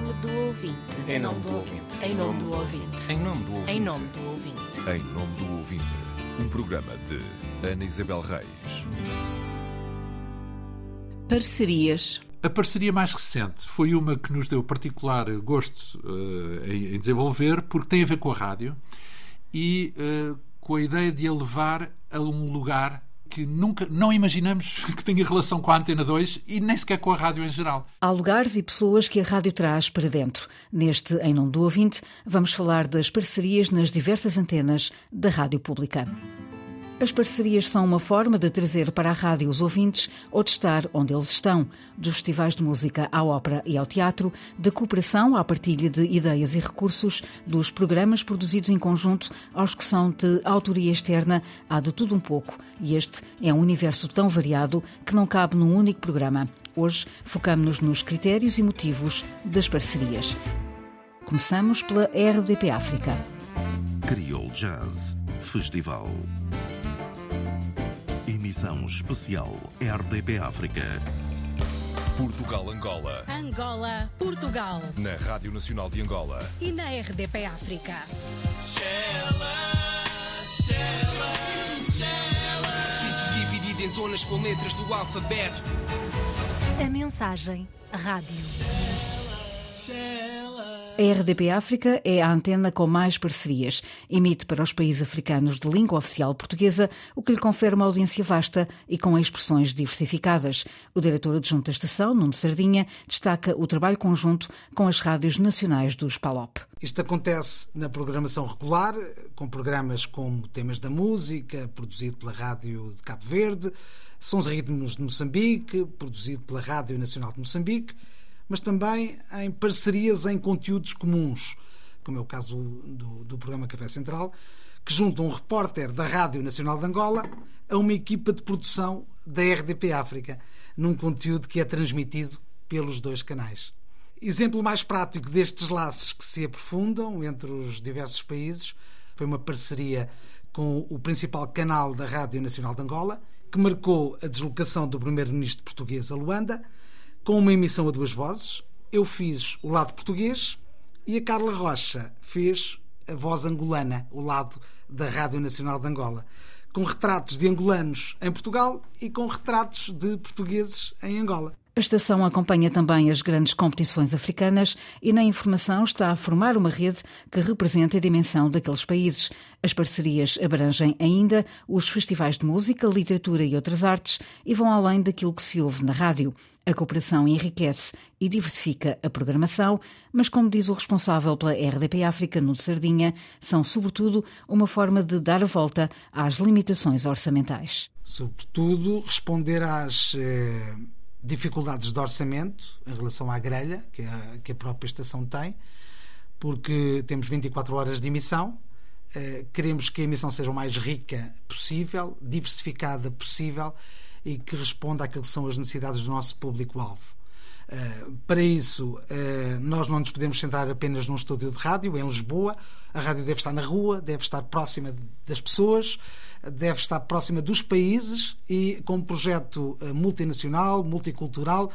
nome do ouvinte. Em nome do ouvinte. Em nome do ouvinte. Em nome do ouvinte. Em nome do ouvinte. Em nome do ouvinte, um programa de Ana Isabel Reis. Parcerias. A parceria mais recente foi uma que nos deu particular gosto eh, em, em desenvolver, porque tem a ver com a rádio e eh, com a ideia de a levar a um lugar que nunca não imaginamos que tenha relação com a Antena 2 e nem sequer com a rádio em geral. Há lugares e pessoas que a rádio traz para dentro. Neste Em Nome do Ouvinte, vamos falar das parcerias nas diversas antenas da Rádio Pública. As parcerias são uma forma de trazer para a rádio os ouvintes ou de estar onde eles estão, dos festivais de música à ópera e ao teatro, da cooperação à partilha de ideias e recursos, dos programas produzidos em conjunto aos que são de autoria externa, há de tudo um pouco. E este é um universo tão variado que não cabe num único programa. Hoje focamos-nos nos critérios e motivos das parcerias. Começamos pela RDP África. Criou Jazz Festival. Emissão especial RDP África. Portugal-Angola. Angola, Portugal Na Rádio Nacional de Angola. e na RDP África. Sítio dividido em zonas com letras do alfabeto. A mensagem rádio. A RDP África é a antena com mais parcerias. Emite para os países africanos de língua oficial portuguesa, o que lhe confere uma audiência vasta e com expressões diversificadas. O diretor adjunto da estação, Nuno Sardinha, destaca o trabalho conjunto com as rádios nacionais dos PALOP. Isto acontece na programação regular, com programas como Temas da Música, produzido pela Rádio de Cabo Verde, Sons e Ritmos de Moçambique, produzido pela Rádio Nacional de Moçambique, mas também em parcerias em conteúdos comuns, como é o caso do, do programa Café Central, que junta um repórter da Rádio Nacional de Angola a uma equipa de produção da RDP África, num conteúdo que é transmitido pelos dois canais. Exemplo mais prático destes laços que se aprofundam entre os diversos países foi uma parceria com o principal canal da Rádio Nacional de Angola, que marcou a deslocação do primeiro-ministro português a Luanda, com uma emissão a duas vozes. Eu fiz o lado português e a Carla Rocha fez a voz angolana, o lado da Rádio Nacional de Angola, com retratos de angolanos em Portugal e com retratos de portugueses em Angola. A estação acompanha também as grandes competições africanas e na informação está a formar uma rede que representa a dimensão daqueles países. As parcerias abrangem ainda os festivais de música, literatura e outras artes e vão além daquilo que se ouve na rádio. A cooperação enriquece e diversifica a programação, mas, como diz o responsável pela RDP África, no Sardinha, são, sobretudo, uma forma de dar a volta às limitações orçamentais. Sobretudo, responder às eh, dificuldades de orçamento em relação à grelha que a, que a própria estação tem, porque temos 24 horas de emissão, eh, queremos que a emissão seja o mais rica possível, diversificada possível e que responda àquilo que são as necessidades do nosso público-alvo. Uh, para isso, uh, nós não nos podemos sentar apenas num estúdio de rádio em Lisboa. A rádio deve estar na rua, deve estar próxima de- das pessoas, deve estar próxima dos países e, com um projeto uh, multinacional, multicultural,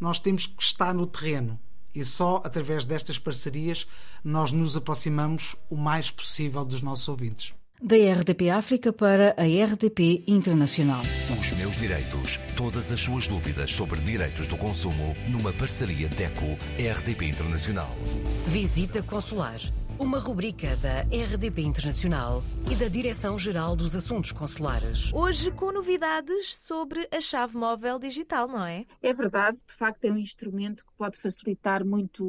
nós temos que estar no terreno. E só através destas parcerias nós nos aproximamos o mais possível dos nossos ouvintes. Da RDP África para a RDP Internacional. Os meus direitos. Todas as suas dúvidas sobre direitos do consumo numa parceria DECO-RDP Internacional. Visita Consular. Uma rubrica da RDP Internacional e da Direção-Geral dos Assuntos Consulares. Hoje com novidades sobre a chave móvel digital, não é? É verdade, de facto é um instrumento que pode facilitar muito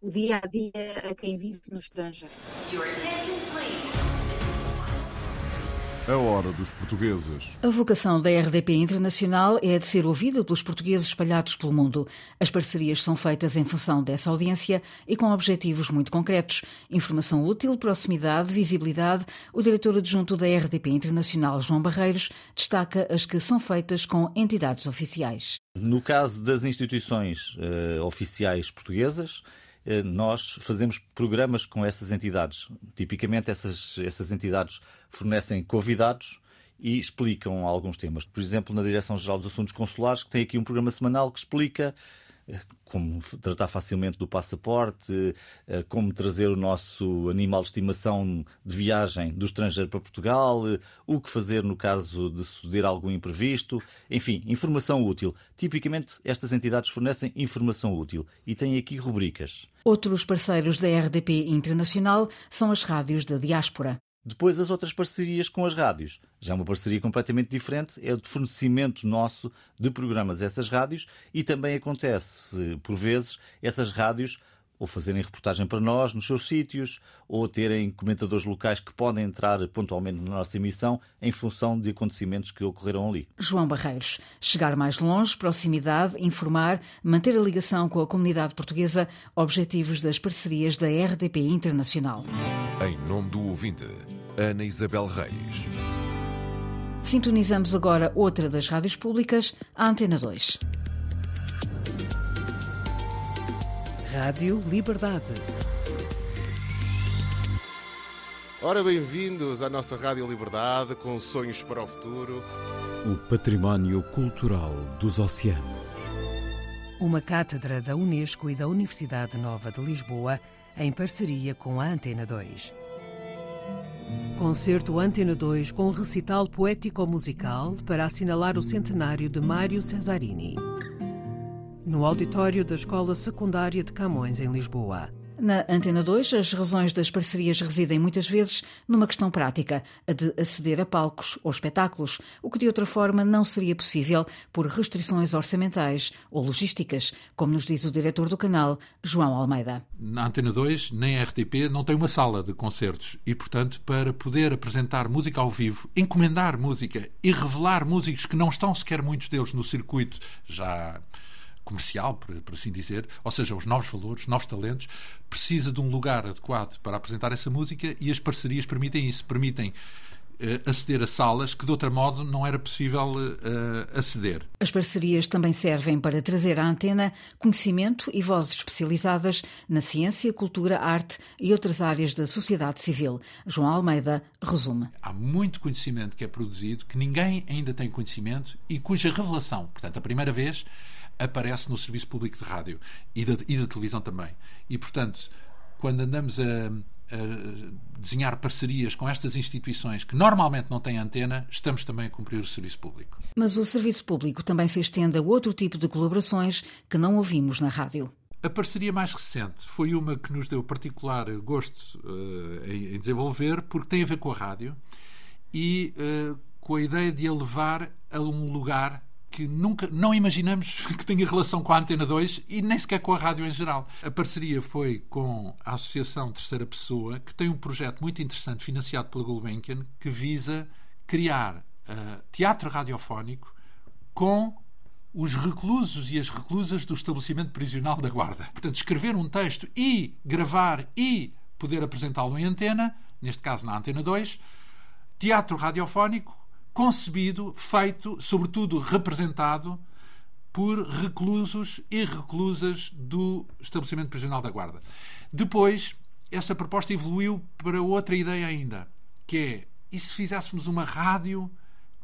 o dia a dia a quem vive no estrangeiro. A hora dos portugueses. A vocação da RDP Internacional é a de ser ouvida pelos portugueses espalhados pelo mundo. As parcerias são feitas em função dessa audiência e com objetivos muito concretos. Informação útil, proximidade, visibilidade. O diretor adjunto da RDP Internacional, João Barreiros, destaca as que são feitas com entidades oficiais. No caso das instituições eh, oficiais portuguesas, nós fazemos programas com essas entidades. Tipicamente, essas, essas entidades fornecem convidados e explicam alguns temas. Por exemplo, na Direção-Geral dos Assuntos Consulares, que tem aqui um programa semanal que explica como tratar facilmente do passaporte, eh, como trazer o nosso animal de estimação de viagem do estrangeiro para Portugal, eh, o que fazer no caso de suceder algum imprevisto, enfim, informação útil. Tipicamente, estas entidades fornecem informação útil e têm aqui rubricas. Outros parceiros da RDP Internacional são as rádios da diáspora. Depois, as outras parcerias com as rádios. Já uma parceria completamente diferente, é o de fornecimento nosso de programas a essas rádios e também acontece, por vezes, essas rádios ou fazerem reportagem para nós nos seus sítios, ou terem comentadores locais que podem entrar pontualmente na nossa emissão em função de acontecimentos que ocorreram ali. João Barreiros. Chegar mais longe, proximidade, informar, manter a ligação com a comunidade portuguesa, objetivos das parcerias da RDP Internacional. Em nome do ouvinte, Ana Isabel Reis. Sintonizamos agora outra das rádios públicas, a Antena 2. Rádio Liberdade. Ora, bem-vindos à nossa Rádio Liberdade com sonhos para o futuro. O património cultural dos oceanos. Uma cátedra da Unesco e da Universidade Nova de Lisboa em parceria com a Antena 2. Concerto Antena 2 com recital poético-musical para assinalar o centenário de Mário Cesarini. No auditório da Escola Secundária de Camões, em Lisboa. Na Antena 2, as razões das parcerias residem muitas vezes numa questão prática, a de aceder a palcos ou espetáculos, o que de outra forma não seria possível por restrições orçamentais ou logísticas, como nos diz o diretor do canal, João Almeida. Na Antena 2, nem a RTP, não tem uma sala de concertos e, portanto, para poder apresentar música ao vivo, encomendar música e revelar músicos que não estão sequer muitos deles no circuito já comercial, por, por, assim dizer, ou seja, os novos valores, novos talentos, precisa de um lugar adequado para apresentar essa música e as parcerias permitem isso, permitem uh, aceder a salas que de outro modo não era possível uh, aceder. As parcerias também servem para trazer à antena conhecimento e vozes especializadas na ciência, cultura, arte e outras áreas da sociedade civil. João Almeida resume. Há muito conhecimento que é produzido que ninguém ainda tem conhecimento e cuja revelação, portanto, a primeira vez aparece no serviço público de rádio e da, e da televisão também. E, portanto, quando andamos a, a, desenhar parcerias com estas instituições que normalmente não têm antena, estamos também a cumprir o serviço público. Mas o serviço público também se estende a outro tipo de colaborações que não ouvimos na rádio. A parceria mais recente foi uma que nos deu particular gosto uh, em, em, desenvolver, porque tem a ver com a rádio e uh, com a ideia de a levar a um lugar que nunca não imaginamos que tenha relação com a Antena 2 e nem sequer com a rádio em geral. A parceria foi com a Associação Terceira Pessoa, que tem um projeto muito interessante financiado pela Gulbenkian, que visa criar uh, teatro radiofónico com os reclusos e as reclusas do estabelecimento prisional da Guarda. Portanto, escrever um texto e gravar e poder apresentá-lo em antena, neste caso na Antena 2, teatro radiofónico concebido, feito, sobretudo representado por reclusos e reclusas do estabelecimento prisional da Guarda. Depois, essa proposta evoluiu para outra ideia ainda, que é, e se fizéssemos uma rádio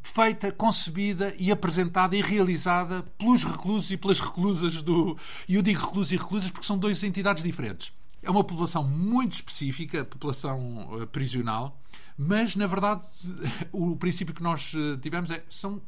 feita, concebida e apresentada e realizada pelos reclusos e pelas reclusas do... E eu digo reclusos e reclusas porque são duas entidades diferentes. É uma população muito específica, a população uh, prisional, mas, na verdade, o princípio que nós eh, tivemos é são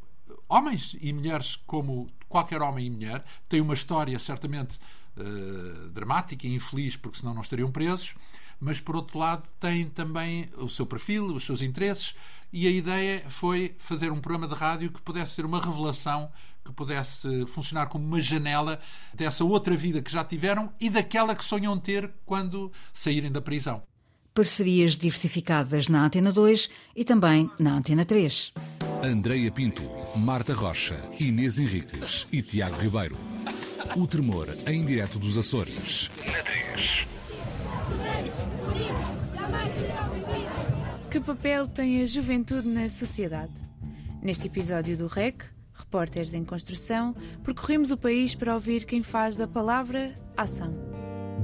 homens e mulheres como qualquer homem e mulher, têm uma história certamente uh, dramática e infeliz, porque senão não estariam presos, mas por outro lado têm também o seu perfil, os seus interesses, e a ideia foi fazer um programa de rádio que pudesse ser uma revelação, que pudesse funcionar como uma janela dessa outra vida que já tiveram e daquela que sonham ter quando saírem da prisão parcerias diversificadas na Antena 2 e também na Antena 3. Andreia Pinto, Marta Rocha, Inês Henriques e Tiago Ribeiro. O tremor em direto dos Açores. Na 3. Que papel tem a juventude na sociedade? Neste episódio do REC, Repórteres em Construção, percorremos o país para ouvir quem faz a palavra ação.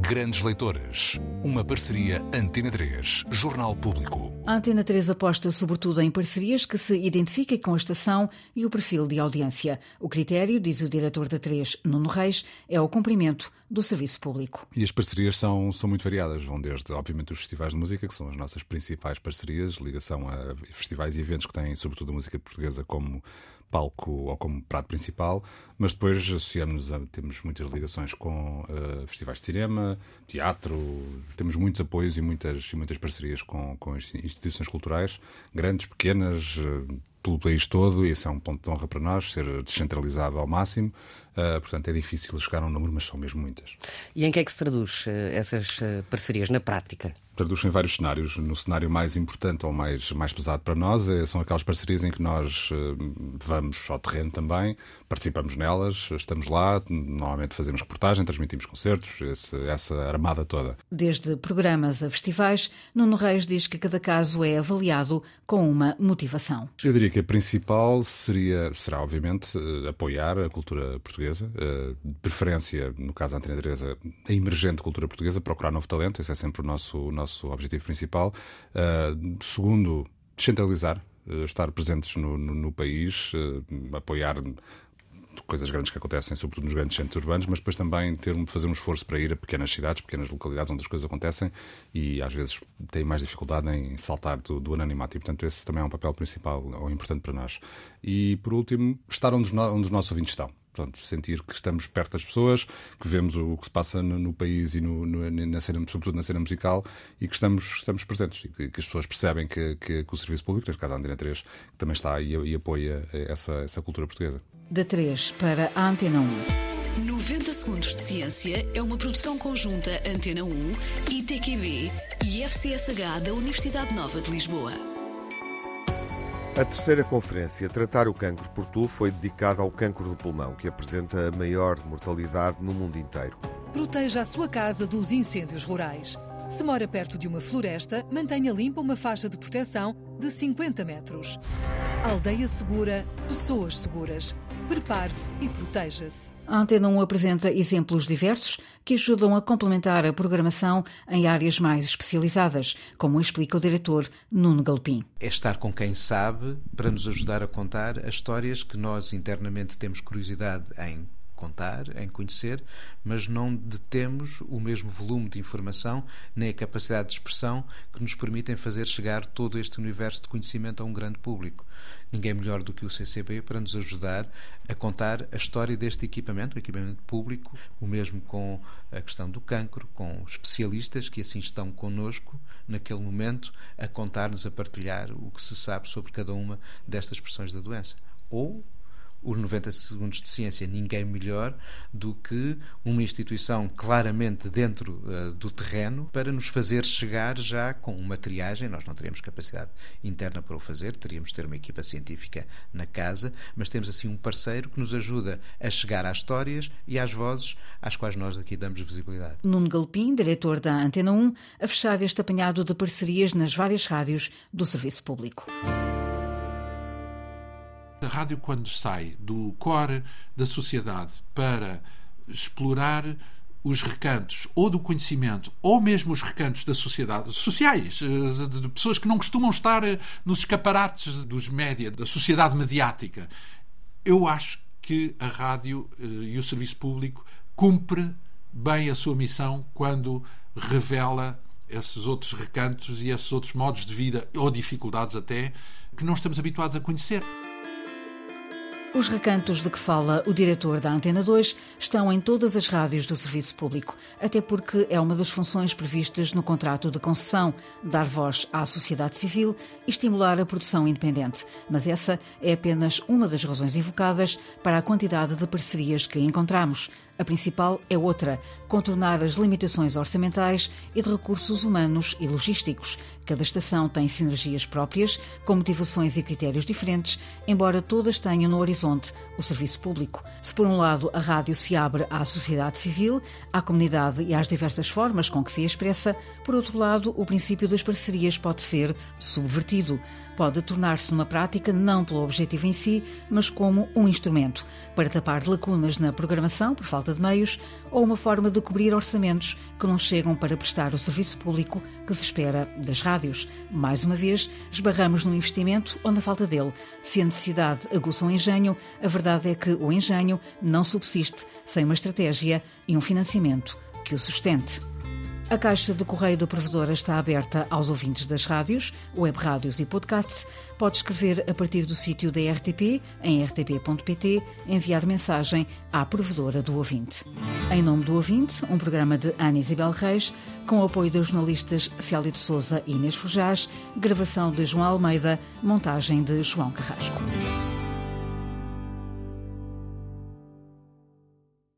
Grandes Leitores. Uma parceria Antena 3, Jornal Público. A Antena 3 aposta sobretudo em parcerias que se identifiquem com a estação e o perfil de audiência. O critério, diz o diretor da 3, Nuno Reis, é o cumprimento do serviço público. E as parcerias são, são muito variadas. Vão desde, obviamente, os festivais de música, que são as nossas principais parcerias, ligação a festivais e eventos que têm, sobretudo, a música portuguesa como palco ou como prato principal, mas depois associamos a, temos muitas ligações com uh, festivais de cinema, teatro, temos muitos apoios e muitas, e muitas parcerias com, com instituições culturais, grandes, pequenas, uh, pelo país todo, e esse é um ponto de honra para nós, ser descentralizado ao máximo. Uh, portanto, é difícil chegar a um número, mas são mesmo muitas. E em que é que se traduz uh, essas uh, parcerias na prática? Traduz em vários cenários. No cenário mais importante ou mais, mais pesado para nós é, são aquelas parcerias em que nós vamos ao terreno também, participamos nelas, estamos lá, normalmente fazemos reportagem, transmitimos concertos, esse, essa armada toda. Desde programas a festivais, Nuno Reis diz que cada caso é avaliado com uma motivação. Eu diria que a principal seria, será, obviamente, apoiar a cultura portuguesa portuguesa, uh, de preferência, no caso da Antena 3, a emergente cultura portuguesa, procurar novo talento, esse é sempre o nosso, o nosso objetivo principal. Uh, segundo, descentralizar, uh, estar presentes no, no, no país, apoiar coisas grandes que acontecem, sobretudo nos grandes centros urbanos, mas depois também ter, fazer um esforço para ir a pequenas cidades, pequenas localidades onde as coisas acontecem e às vezes têm mais dificuldade em saltar do, do anonimato. E, portanto, esse também é um papel principal ou importante para nós. E, por último, estar onde, onde os nossos ouvintes estão. Portanto, sentir que estamos perto das pessoas, que vemos o que se passa no, no país e no, no, na cena, sobretudo na cena musical, e que estamos, estamos presentes e que, que as pessoas percebem que, que, que, o serviço público, neste caso a Antena 3, também está e, e apoia essa, essa cultura portuguesa. Da 3 para a Antena 1. 90 Segundos de Ciência é uma produção conjunta Antena 1, ITQB e FCSH da Universidade Nova de Lisboa. A terceira conferência, Tratar o Cancro por Tu, foi dedicada ao cancro do pulmão, que apresenta a maior mortalidade no mundo inteiro. Proteja a sua casa dos incêndios rurais. Se mora perto de uma floresta, mantenha limpa uma faixa de proteção de 50 metros. Aldeia segura, pessoas seguras. Prepare-se e proteja-se. A Antena 1 apresenta exemplos diversos que ajudam a complementar a programação em áreas mais especializadas, como explica o diretor Nuno Galpim. É estar com quem sabe para nos ajudar a contar as histórias que nós internamente temos curiosidade em contar, em conhecer, mas não detemos o mesmo volume de informação nem a capacidade de expressão que nos permitem fazer chegar todo este universo de conhecimento a um grande público. Ninguém melhor do que o CCB para nos ajudar a contar a história deste equipamento, o equipamento público, o mesmo com a questão do cancro, com especialistas que assim estão connosco naquele momento a contar-nos, a partilhar o que se sabe sobre cada uma destas expressões da doença. Ou os 90 segundos de ciência, ninguém melhor do que uma instituição claramente dentro uh, do terreno para nos fazer chegar já com uma triagem. Nós não teríamos capacidade interna para o fazer, teríamos de ter uma equipa científica na casa, mas temos assim um parceiro que nos ajuda a chegar às histórias e às vozes às quais nós aqui damos visibilidade. Nuno Galpim, diretor da Antena 1, a fechar este apanhado de parcerias nas várias rádios do Serviço Público. A rádio, quando sai do core da sociedade para explorar os recantos ou do conhecimento ou mesmo os recantos da sociedade, sociais, eh, de pessoas que não costumam estar eh, nos escaparates dos média, da sociedade mediática. Eu acho que a rádio eh, e o serviço público cumpre bem a sua missão quando revela esses outros recantos e esses outros modos de vida ou dificuldades até que não estamos habituados a conhecer. Os recantos de que fala o diretor da Antena 2 estão em todas as rádios do Serviço Público, até porque é uma das funções previstas no contrato de concessão, dar voz à sociedade civil e estimular a produção independente. Mas essa é apenas uma das razões invocadas para a quantidade de parcerias que encontramos. A principal é outra: contornar as limitações orçamentais e de recursos humanos e logísticos. Cada estação tem sinergias próprias, com motivações e critérios diferentes, embora todas tenham no horizonte o serviço público. Se, por um lado, a rádio se abre à sociedade civil, à comunidade e às diversas formas com que se expressa, por outro lado, o princípio das parcerias pode ser subvertido pode tornar-se numa prática não pelo objetivo em si, mas como um instrumento para tapar lacunas na programação por falta falta de meios ou uma forma de cobrir orçamentos que não chegam para prestar o serviço público que se espera das rádios. Mais uma vez, esbarramos no investimento ou na falta dele. Se a necessidade aguça o engenho, a verdade é que o engenho não subsiste sem uma estratégia e um financiamento que o sustente. A caixa de correio do provedor está aberta aos ouvintes das rádios, web rádios e podcasts. Pode escrever a partir do sítio da RTP, em rtp.pt, enviar mensagem à provedora do ouvinte. Em nome do ouvinte, um programa de Ana Isabel Reis, com o apoio dos jornalistas Célio de Souza e Inês Fujás, gravação de João Almeida, montagem de João Carrasco.